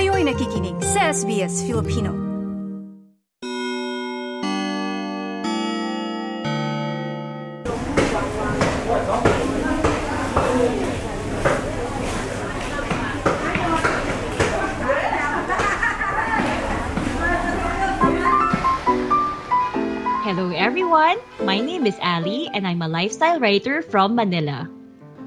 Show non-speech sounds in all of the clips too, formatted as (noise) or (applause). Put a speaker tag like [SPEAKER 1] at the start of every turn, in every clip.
[SPEAKER 1] Kayo'y nakikinig sa SBS Filipino.
[SPEAKER 2] Hello everyone, my name is Ali and I'm a lifestyle writer from Manila.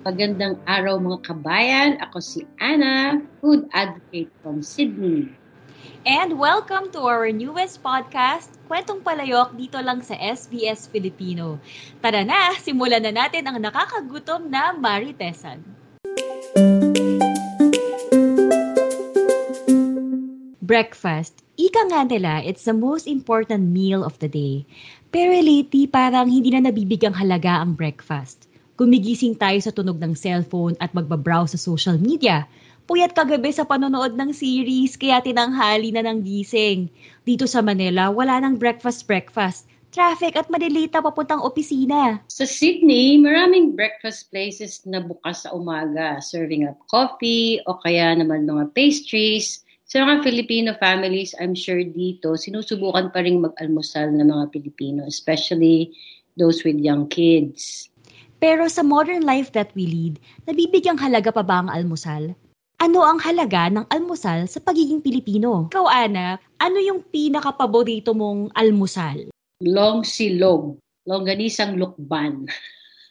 [SPEAKER 3] Magandang araw mga kabayan. Ako si Anna, food advocate from Sydney.
[SPEAKER 2] And welcome to our newest podcast, Kwentong Palayok, dito lang sa SBS Filipino. Tara na, simulan na natin ang nakakagutom na Maritesan. Breakfast. Ika nga nila, it's the most important meal of the day. Pero lately, parang hindi na nabibigang halaga ang breakfast. Gumigising tayo sa tunog ng cellphone at magbabrowse sa social media. Puyat kagabi sa panonood ng series kaya tinanghali na ng gising. Dito sa Manila, wala nang breakfast-breakfast. Traffic at malilita papuntang opisina.
[SPEAKER 3] Sa Sydney, maraming breakfast places na bukas sa umaga, serving up coffee o kaya naman mga pastries. Sa mga Filipino families, I'm sure dito, sinusubukan pa rin mag-almusal ng mga Pilipino, especially those with young kids.
[SPEAKER 2] Pero sa modern life that we lead, nabibigyang halaga pa ba ang almusal? Ano ang halaga ng almusal sa pagiging Pilipino? Ikaw, Ana, ano yung pinaka-paborito mong almusal?
[SPEAKER 3] Long silog, longganisang lukban,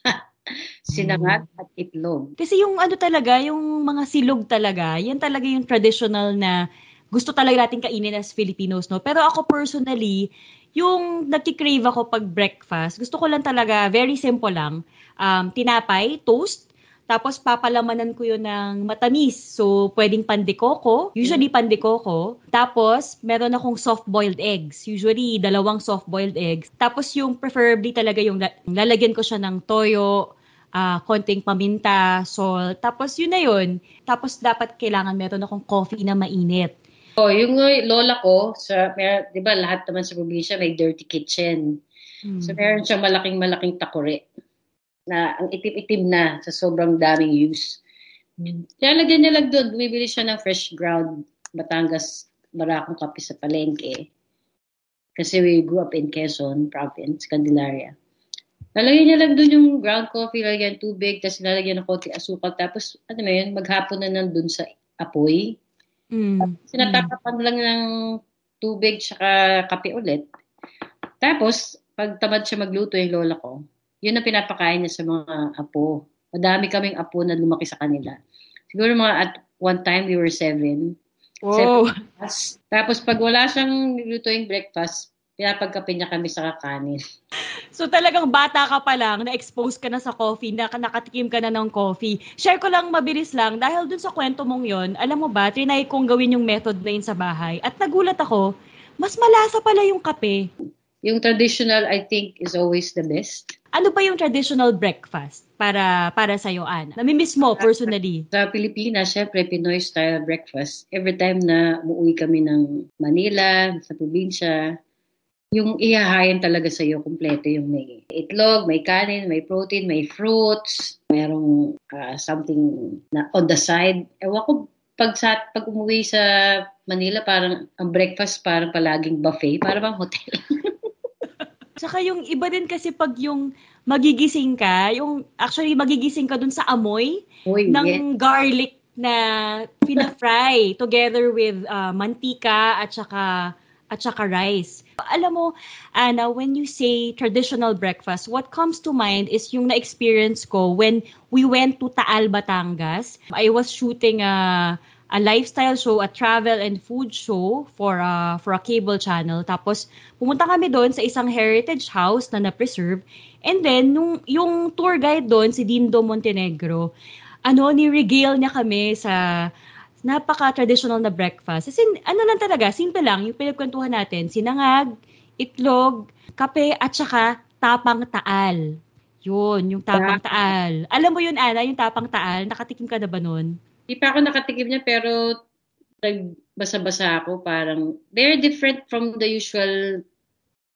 [SPEAKER 3] (laughs) sinangat at itlog.
[SPEAKER 2] Kasi yung ano talaga, yung mga silog talaga, yan talaga yung traditional na gusto talaga natin kainin as Filipinos, no? Pero ako personally, yung nagki-crave ako pag breakfast, gusto ko lang talaga, very simple lang, um, tinapay, toast, tapos papalamanan ko yun ng matamis. So, pwedeng pandikoko. Usually pandikoko. Tapos, meron akong soft-boiled eggs. Usually, dalawang soft-boiled eggs. Tapos, yung preferably talaga yung lalagyan ko siya ng toyo, uh, konting paminta, salt. Tapos, yun na yun. Tapos, dapat kailangan meron akong coffee na mainit.
[SPEAKER 3] Oh, yung lola ko, sa, may, di ba lahat naman sa probinsya may dirty kitchen. Hmm. So, meron siyang malaking-malaking takore na ang itim-itim na sa sobrang daming use. Kaya lagyan niya lang doon, bumibili siya ng fresh ground Batangas Barakong kape sa palengke. Kasi we grew up in Quezon province, Candelaria. Lalagyan niya lang doon yung ground coffee, lagyan tubig, tapos lalagyan ng konti asukal, tapos ano mo yun, maghapon na nandun sa apoy.
[SPEAKER 2] Mm.
[SPEAKER 3] Sinatakapan mm. lang ng tubig tsaka kape ulit. Tapos, pag tamad siya magluto yung lola ko, yun ang pinapakain niya sa mga apo. Madami kaming apo na lumaki sa kanila. Siguro mga at one time we were seven.
[SPEAKER 2] Wow.
[SPEAKER 3] Tapos pag wala siyang nilutuing breakfast, pinapagkape niya kami sa kakanin.
[SPEAKER 2] So talagang bata ka pa lang, na-expose ka na sa coffee, na nakatikim ka na ng coffee. Share ko lang mabilis lang, dahil dun sa kwento mong yon, alam mo ba, trinay kong gawin yung method na yun sa bahay. At nagulat ako, mas malasa pala yung kape.
[SPEAKER 3] Yung traditional, I think, is always the best.
[SPEAKER 2] Ano ba yung traditional breakfast para para sa iyo, Ana? Namimiss mo personally?
[SPEAKER 3] Sa Pilipinas, syempre, Pinoy style breakfast. Every time na umuwi kami ng Manila, sa probinsya, yung ihahayan talaga sa iyo kumpleto yung may itlog, may kanin, may protein, may fruits, mayroong uh, something na on the side. Ewan ko, pag, sa, pag umuwi sa Manila, parang ang breakfast parang palaging buffet, parang bang hotel. (laughs)
[SPEAKER 2] Saka yung iba din kasi pag yung magigising ka, yung actually magigising ka dun sa amoy
[SPEAKER 3] Uy,
[SPEAKER 2] ng
[SPEAKER 3] yeah.
[SPEAKER 2] garlic na pina-fry together with uh, mantika at saka at saka rice. Alam mo, Anna, when you say traditional breakfast, what comes to mind is yung na-experience ko when we went to Taal, Batangas. I was shooting a a lifestyle show, a travel and food show for a, for a cable channel. Tapos, pumunta kami doon sa isang heritage house na na-preserve. And then, nung, yung tour guide doon, si Dindo Montenegro, ano, ni-regale niya kami sa napaka-traditional na breakfast. Kasi ano lang talaga, simple lang, yung pinagkwentuhan natin, sinangag, itlog, kape, at saka tapang taal. Yun, yung tapang taal. Alam mo yun, Ana, yung tapang taal, nakatikim ka na ba nun?
[SPEAKER 3] Di pa ako nakatikim niya pero nagbasa-basa ako parang very different from the usual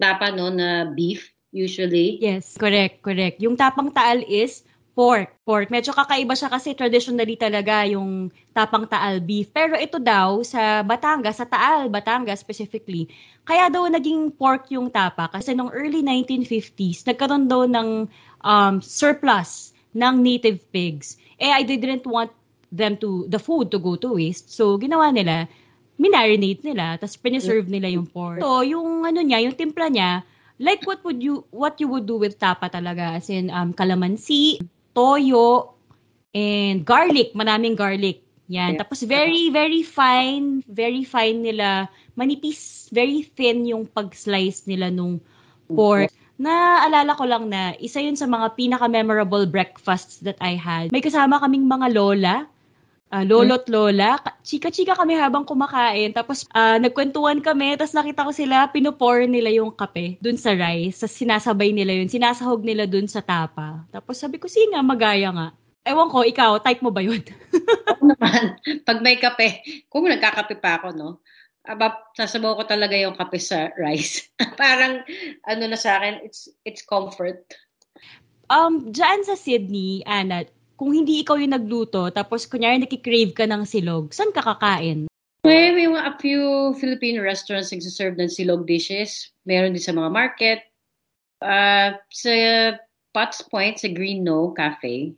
[SPEAKER 3] tapa no na beef usually.
[SPEAKER 2] Yes, correct, correct. Yung tapang taal is Pork. Pork. Medyo kakaiba siya kasi traditionally talaga yung tapang Taal beef. Pero ito daw sa Batangas, sa Taal, Batangas specifically, kaya daw naging pork yung tapa. Kasi nung early 1950s, nagkaroon daw ng um, surplus ng native pigs. Eh, I didn't want them to, the food to go to waste. So, ginawa nila, minarinate nila, tapos piniserve nila yung pork. So, yung ano niya, yung timpla niya, like what would you what you would do with tapa talaga as in um calamansi toyo, and garlic, maraming garlic. Yan. Yeah. Tapos very, very fine, very fine nila, manipis, very thin yung pag-slice nila nung pork. Naalala ko lang na isa yun sa mga pinaka-memorable breakfasts that I had. May kasama kaming mga lola, uh, lolo't lola. Chika-chika kami habang kumakain. Tapos uh, nagkwentuhan kami, tapos nakita ko sila, pinupor nila yung kape dun sa rice. Tapos sinasabay nila yun, sinasahog nila dun sa tapa. Tapos sabi ko, sige nga, magaya nga. Ewan ko, ikaw, type mo ba yun? (laughs)
[SPEAKER 3] Oo naman. Pag may kape, kung nagkakape pa ako, no? Aba, sasabaw ko talaga yung kape sa rice. (laughs) Parang, ano na sa akin, it's, it's comfort.
[SPEAKER 2] Um, dyan sa Sydney, Anna, kung hindi ikaw yung nagluto, tapos kunyari nakikrave ka ng silog, saan ka kakain?
[SPEAKER 3] May, may a few Filipino restaurants nagsiserve ng silog dishes. Meron din sa mga market. Uh, sa Potts Point, sa Green No Cafe,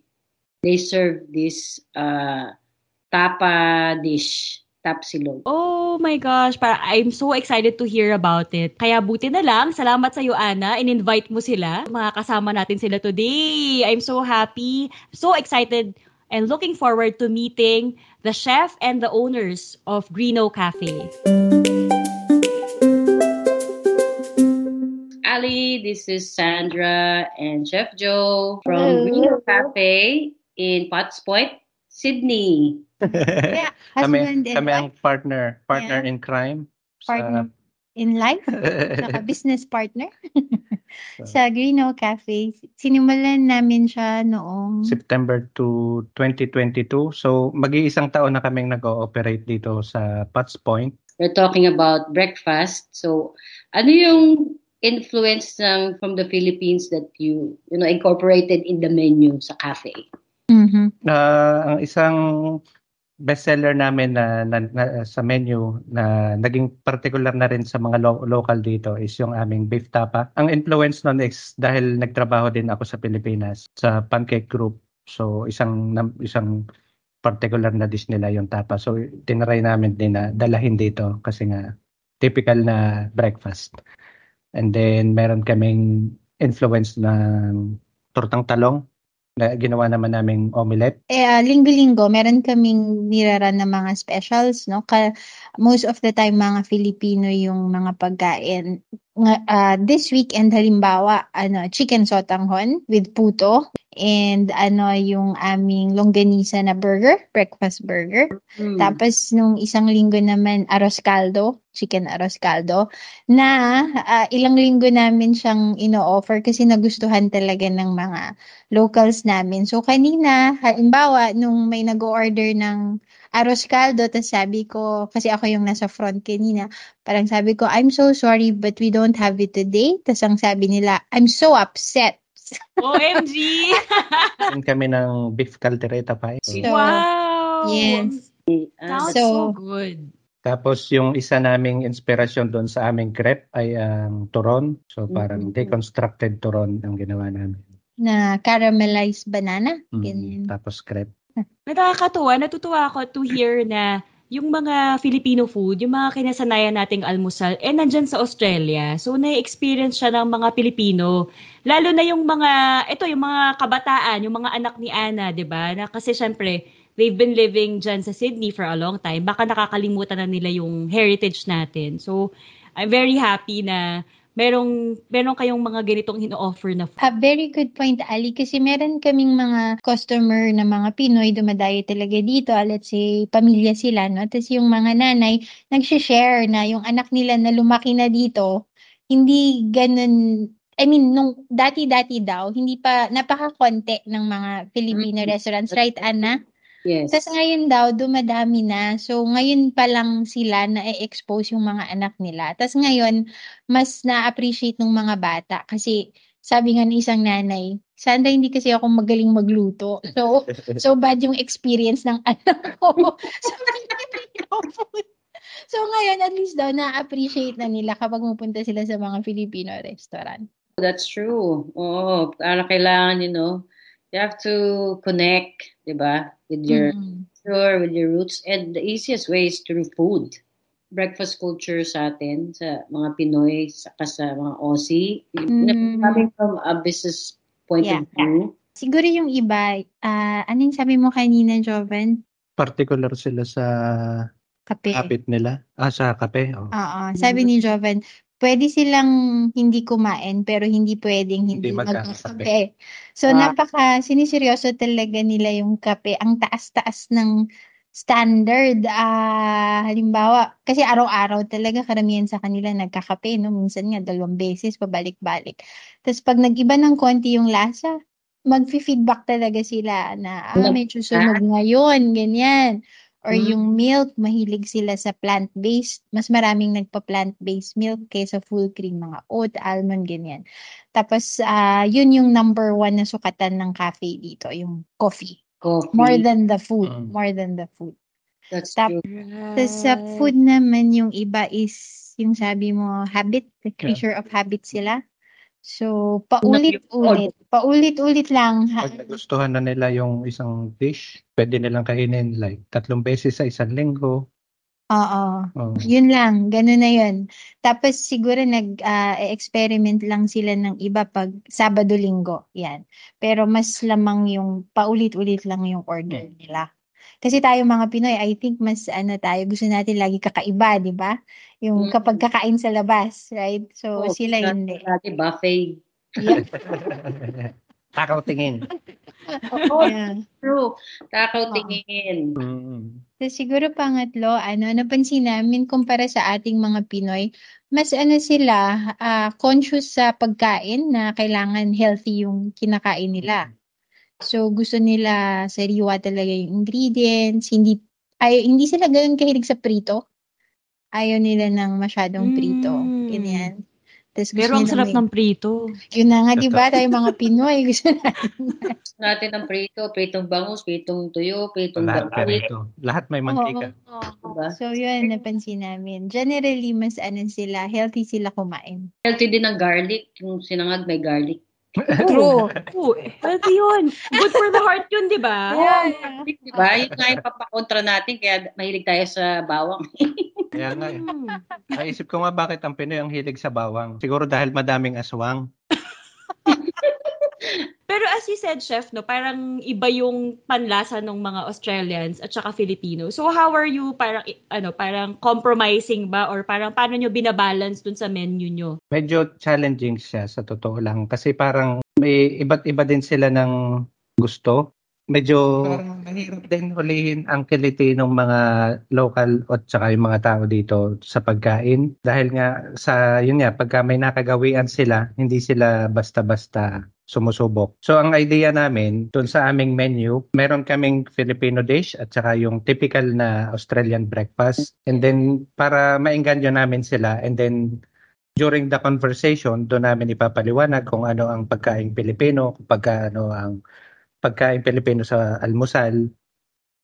[SPEAKER 3] they serve this uh, tapa dish Tapsilog.
[SPEAKER 2] Oh my gosh, para I'm so excited to hear about it. Kaya buti na lang, salamat sa iyo Ana, in-invite mo sila. Mga kasama natin sila today. I'm so happy, so excited and looking forward to meeting the chef and the owners of Greeno Cafe.
[SPEAKER 3] Ali, this is Sandra and Chef Joe from Greeno Cafe in Potts Point, Sydney. (laughs)
[SPEAKER 4] yeah,
[SPEAKER 5] kami, kami ang partner, partner yeah. in crime.
[SPEAKER 4] Partner sa... in life, (laughs) saka business partner. (laughs) sa Greeno Cafe. Sinimulan namin siya noong
[SPEAKER 5] September to 2022. So, mag-iisang taon na kaming nag-ooperate dito sa Potts Point.
[SPEAKER 3] We're talking about breakfast. So, ano yung influence ng from the Philippines that you you know incorporated in the menu sa cafe?
[SPEAKER 5] Mm-hmm. Uh, ang isang bestseller namin na, na, na, sa menu na naging particular na rin sa mga lo- local dito is yung aming beef tapa. Ang influence nun is dahil nagtrabaho din ako sa Pilipinas sa Pancake Group. So isang isang particular na dish nila yung tapa. So tinry namin din na dalahin dito kasi nga typical na breakfast. And then meron kaming influence ng tortang talong na ginawa naman naming omelette?
[SPEAKER 4] Eh, uh, linggo-linggo, meron kaming niraran na mga specials, no? Ka, most of the time, mga Filipino yung mga pagkain. Uh, this weekend, halimbawa, ano, chicken sotanghon with puto and ano yung aming longganisa na burger, breakfast burger. Mm. Tapos nung isang linggo naman arroz caldo, chicken arroz caldo na uh, ilang linggo namin siyang ino-offer kasi nagustuhan talaga ng mga locals namin. So kanina, halimbawa nung may nag-order ng arroz caldo, tapos sabi ko, kasi ako yung nasa front kanina, parang sabi ko, I'm so sorry but we don't have it today. Tapos ang sabi nila, I'm so upset
[SPEAKER 2] OMG!
[SPEAKER 5] Kain kami ng beef caldereta pa.
[SPEAKER 2] So, wow!
[SPEAKER 4] Yes.
[SPEAKER 2] Sounds so, so good.
[SPEAKER 5] Tapos yung isa naming inspirasyon doon sa aming crepe ay ang um, turon. So parang mm-hmm. deconstructed turon ang ginawa namin.
[SPEAKER 4] Na caramelized banana.
[SPEAKER 5] Mm-hmm. Tapos crepe.
[SPEAKER 2] Nakakatuwa, natutuwa ako to hear na yung mga Filipino food, yung mga kinasanayan nating almusal, eh nandyan sa Australia. So, na-experience siya ng mga Pilipino. Lalo na yung mga, ito, yung mga kabataan, yung mga anak ni Ana, di ba? Na, kasi syempre, they've been living dyan sa Sydney for a long time. Baka nakakalimutan na nila yung heritage natin. So, I'm very happy na merong meron kayong mga ganitong ino-offer na
[SPEAKER 4] A very good point Ali kasi meron kaming mga customer na mga Pinoy dumadayo talaga dito let's say pamilya sila no tapos yung mga nanay nagshi-share na yung anak nila na lumaki na dito hindi ganun I mean, nung dati-dati daw, hindi pa, napaka-konti ng mga Filipino mm-hmm. restaurants, right, Anna?
[SPEAKER 3] Yes.
[SPEAKER 4] Tapos ngayon daw, dumadami na. So, ngayon pa lang sila na expose yung mga anak nila. Tapos ngayon, mas na-appreciate ng mga bata. Kasi, sabi nga ng isang nanay, Sandra, hindi kasi ako magaling magluto. So, (laughs) so bad yung experience ng (laughs) anak ko food. (laughs) So ngayon, at least daw, na-appreciate na nila kapag pupunta sila sa mga Filipino restaurant.
[SPEAKER 3] That's true. Oo, para kailangan, you know, you have to connect, di ba, with your
[SPEAKER 4] Mm.
[SPEAKER 3] culture, with your roots. And the easiest way is through food. Breakfast culture sa atin, sa mga Pinoy, saka sa mga Aussie.
[SPEAKER 4] Mm.
[SPEAKER 3] Coming from a business point
[SPEAKER 4] Yeah.
[SPEAKER 3] of view,
[SPEAKER 4] Siguro yung iba, ah anong sabi mo kanina, Joven?
[SPEAKER 5] Particular sila sa
[SPEAKER 4] Kape.
[SPEAKER 5] habit nila. Ah, sa kape. Oh.
[SPEAKER 4] Oo. Sabi ni Joven, pwede silang hindi kumain pero hindi pwedeng hindi,
[SPEAKER 5] Hindi magkakape.
[SPEAKER 4] magkakape. So
[SPEAKER 3] Ah.
[SPEAKER 4] napaka siniseryoso talaga nila yung kape. Ang taas-taas ng standard. Ah, halimbawa, kasi araw-araw talaga karamihan sa kanila nagkakape, no? Minsan nga dalawang beses pabalik-balik. Tapos pag nag-iba ng konti yung lasa, magfi-feedback talaga sila na ah, medyo sunog ngayon, ganyan. Or
[SPEAKER 3] Mm.
[SPEAKER 4] yung milk, mahilig sila sa plant-based. Mas maraming nagpa-plant-based milk kaysa full cream, mga oat, almond, ganyan. Tapos, ah yun yung number one na sukatan ng cafe dito, yung coffee.
[SPEAKER 3] coffee.
[SPEAKER 4] More than the food.
[SPEAKER 5] Mm.
[SPEAKER 4] More than the food.
[SPEAKER 3] That's
[SPEAKER 4] Tap-
[SPEAKER 3] true.
[SPEAKER 4] Tapos sa food naman, yung iba is, yung sabi mo, habit, the creature of habit sila. So, paulit-ulit. Paulit-ulit lang. Ha?
[SPEAKER 5] Pag nagustuhan na nila yung isang dish, pwede nilang kainin like tatlong beses sa isang linggo.
[SPEAKER 4] Oo.
[SPEAKER 5] Oh.
[SPEAKER 4] Yun lang, gano'n na yun. Tapos siguro nag-experiment lang sila ng iba pag Sabado-Linggo. Yan. Pero mas lamang yung paulit-ulit lang yung order nila. Kasi tayo mga Pinoy, I think mas ano tayo, gusto natin lagi kakaiba, di ba? Yung
[SPEAKER 3] Mm.
[SPEAKER 4] kapag kakain sa labas, right? So
[SPEAKER 3] Oh,
[SPEAKER 4] sila hindi.
[SPEAKER 3] Lagi buffet.
[SPEAKER 4] Yeah. (laughs)
[SPEAKER 5] Takaw tingin.
[SPEAKER 4] yeah.
[SPEAKER 3] True. Takaw
[SPEAKER 4] Oo.
[SPEAKER 3] tingin.
[SPEAKER 5] Mm.
[SPEAKER 4] So, siguro pangatlo, ano, napansin namin kumpara sa ating mga Pinoy, mas ano sila, ah, conscious sa pagkain na kailangan healthy yung kinakain nila. So, gusto nila sariwa talaga yung ingredients, hindi, ay, hindi sila ganun kahilig sa prito. Ayaw nila ng masyadong prito.
[SPEAKER 2] Mm.
[SPEAKER 4] Ganyan. Tapos
[SPEAKER 2] Pero ang sarap
[SPEAKER 4] may-
[SPEAKER 2] ng prito.
[SPEAKER 4] Yun na nga, di ba? Tayo mga Pinoy, (laughs) gusto natin.
[SPEAKER 3] Natin ng prito, pritong bangus, pritong tuyo, pritong
[SPEAKER 5] Lahat ganito. Lahat may mantika.
[SPEAKER 4] Oo.
[SPEAKER 3] Diba?
[SPEAKER 4] So, yun, napansin namin. Generally, mas ano sila, healthy sila kumain.
[SPEAKER 3] Healthy din ng garlic. Yung sinangag may garlic.
[SPEAKER 4] True. (laughs)
[SPEAKER 2] Oo, healthy yun. Good for the heart yun, di ba?
[SPEAKER 4] Yeah.
[SPEAKER 3] Di ba? Yun nga yung papakontra natin, kaya mahilig tayo sa bawang. (laughs)
[SPEAKER 5] Kaya nga, eh.
[SPEAKER 2] Mm.
[SPEAKER 5] naisip ko nga bakit ang Pinoy ang hilig sa bawang. Siguro dahil madaming aswang.
[SPEAKER 2] Pero as you said, Chef, no, parang iba yung panlasa ng mga Australians at saka Filipino. So how are you parang i- ano, parang compromising ba or parang paano nyo binabalance dun sa menu nyo?
[SPEAKER 5] Medyo challenging siya sa totoo lang. Kasi parang may iba't iba din sila ng gusto. Medyo parang mahirap din hulihin ang kiliti ng mga local at saka yung mga tao dito sa pagkain. Dahil nga sa, yun nga, pagka may nakagawian sila, hindi sila basta-basta sumusubok. So ang idea namin dun sa aming menu, meron kaming Filipino dish at saka yung typical na Australian breakfast. And then para maengganyo namin sila and then during the conversation, doon namin ipapaliwanag kung ano ang pagkain Pilipino, kung pagka, ano ang pagkain Pilipino sa almusal.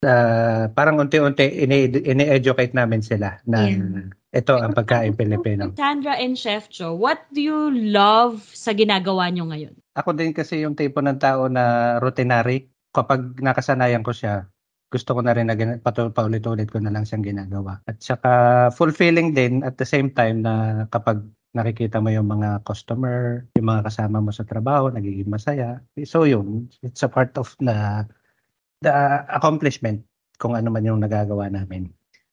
[SPEAKER 5] Ah, parang unti-unti ini- ini-educate namin sila na
[SPEAKER 4] Yeah.
[SPEAKER 5] ito ang pagkain Pilipino.
[SPEAKER 2] Sandra and Chef Joe, what do you love sa ginagawa nyo ngayon?
[SPEAKER 5] Ako din kasi yung tipo ng tao na routinary. Kapag nakasanayan ko siya, gusto ko na rin na gina- patul- paulit-ulit ko na lang siyang ginagawa. At saka fulfilling din at the same time na kapag nakikita mo yung mga customer, yung mga kasama mo sa trabaho, nagiging masaya. So yun, it's a part of the, the accomplishment kung ano man yung nagagawa namin.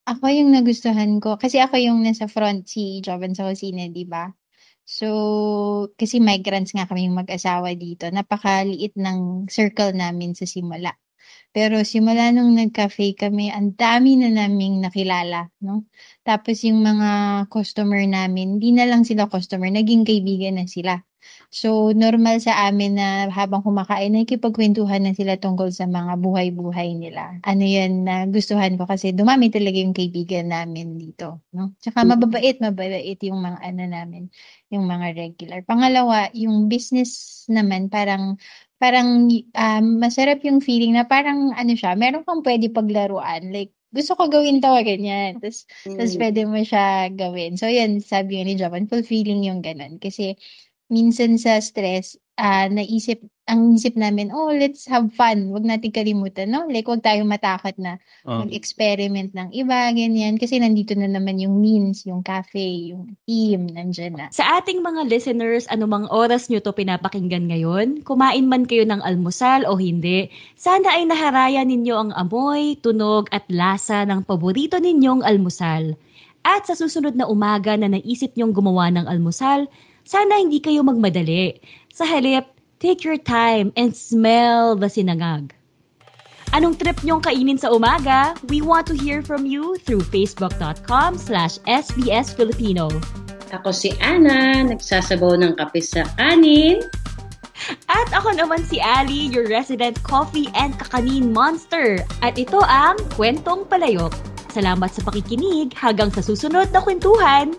[SPEAKER 4] Ako yung nagustuhan ko. Kasi ako yung nasa front si Jovan sa kusina, di ba? So, kasi migrants nga kaming mag-asawa dito. Napakaliit ng circle namin sa simula. Pero simula nung nag-cafe kami, ang dami na naming nakilala, no? Tapos yung mga customer namin, hindi na lang sila customer, naging kaibigan na sila. So, normal sa amin na habang kumakain, nakikipagkwentuhan na sila tungkol sa mga buhay-buhay nila. Ano yan na gustuhan ko kasi dumami talaga yung kaibigan namin dito. No? Tsaka mababait, mababait yung mga ano namin, yung mga regular. Pangalawa, yung business naman, parang parang um, masarap yung feeling na parang ano siya, meron kang pwede paglaruan. Like, gusto ko gawin to, ganyan. Tapos, mm. tapos pwede mo siya gawin. So, yan, sabi ni Japan, fulfilling yung ganun. Kasi, minsan sa stress, uh, naisip, ang isip namin, oh, let's have fun. Huwag natin kalimutan, no? Like, huwag tayong matakot na uh. mag-experiment ng iba, ganyan. Kasi nandito na naman yung means, yung cafe, yung team, nandyan na.
[SPEAKER 2] Sa ating mga listeners, anumang oras nyo to pinapakinggan ngayon, kumain man kayo ng almusal o hindi, sana ay naharaya ninyo ang amoy, tunog at lasa ng paborito ninyong almusal. At sa susunod na umaga na naisip nyong gumawa ng almusal, sana hindi kayo magmadali. Sa halip, Take your time and smell the sinangag. Anong trip niyong kainin sa umaga? We want to hear from you through facebook.com slash sbsfilipino.
[SPEAKER 3] Ako si Ana, nagsasabaw ng kape sa kanin.
[SPEAKER 2] At ako naman si Ali, your resident coffee and kakanin monster. At ito ang Kwentong Palayok. Salamat sa pakikinig hanggang sa susunod na kwentuhan.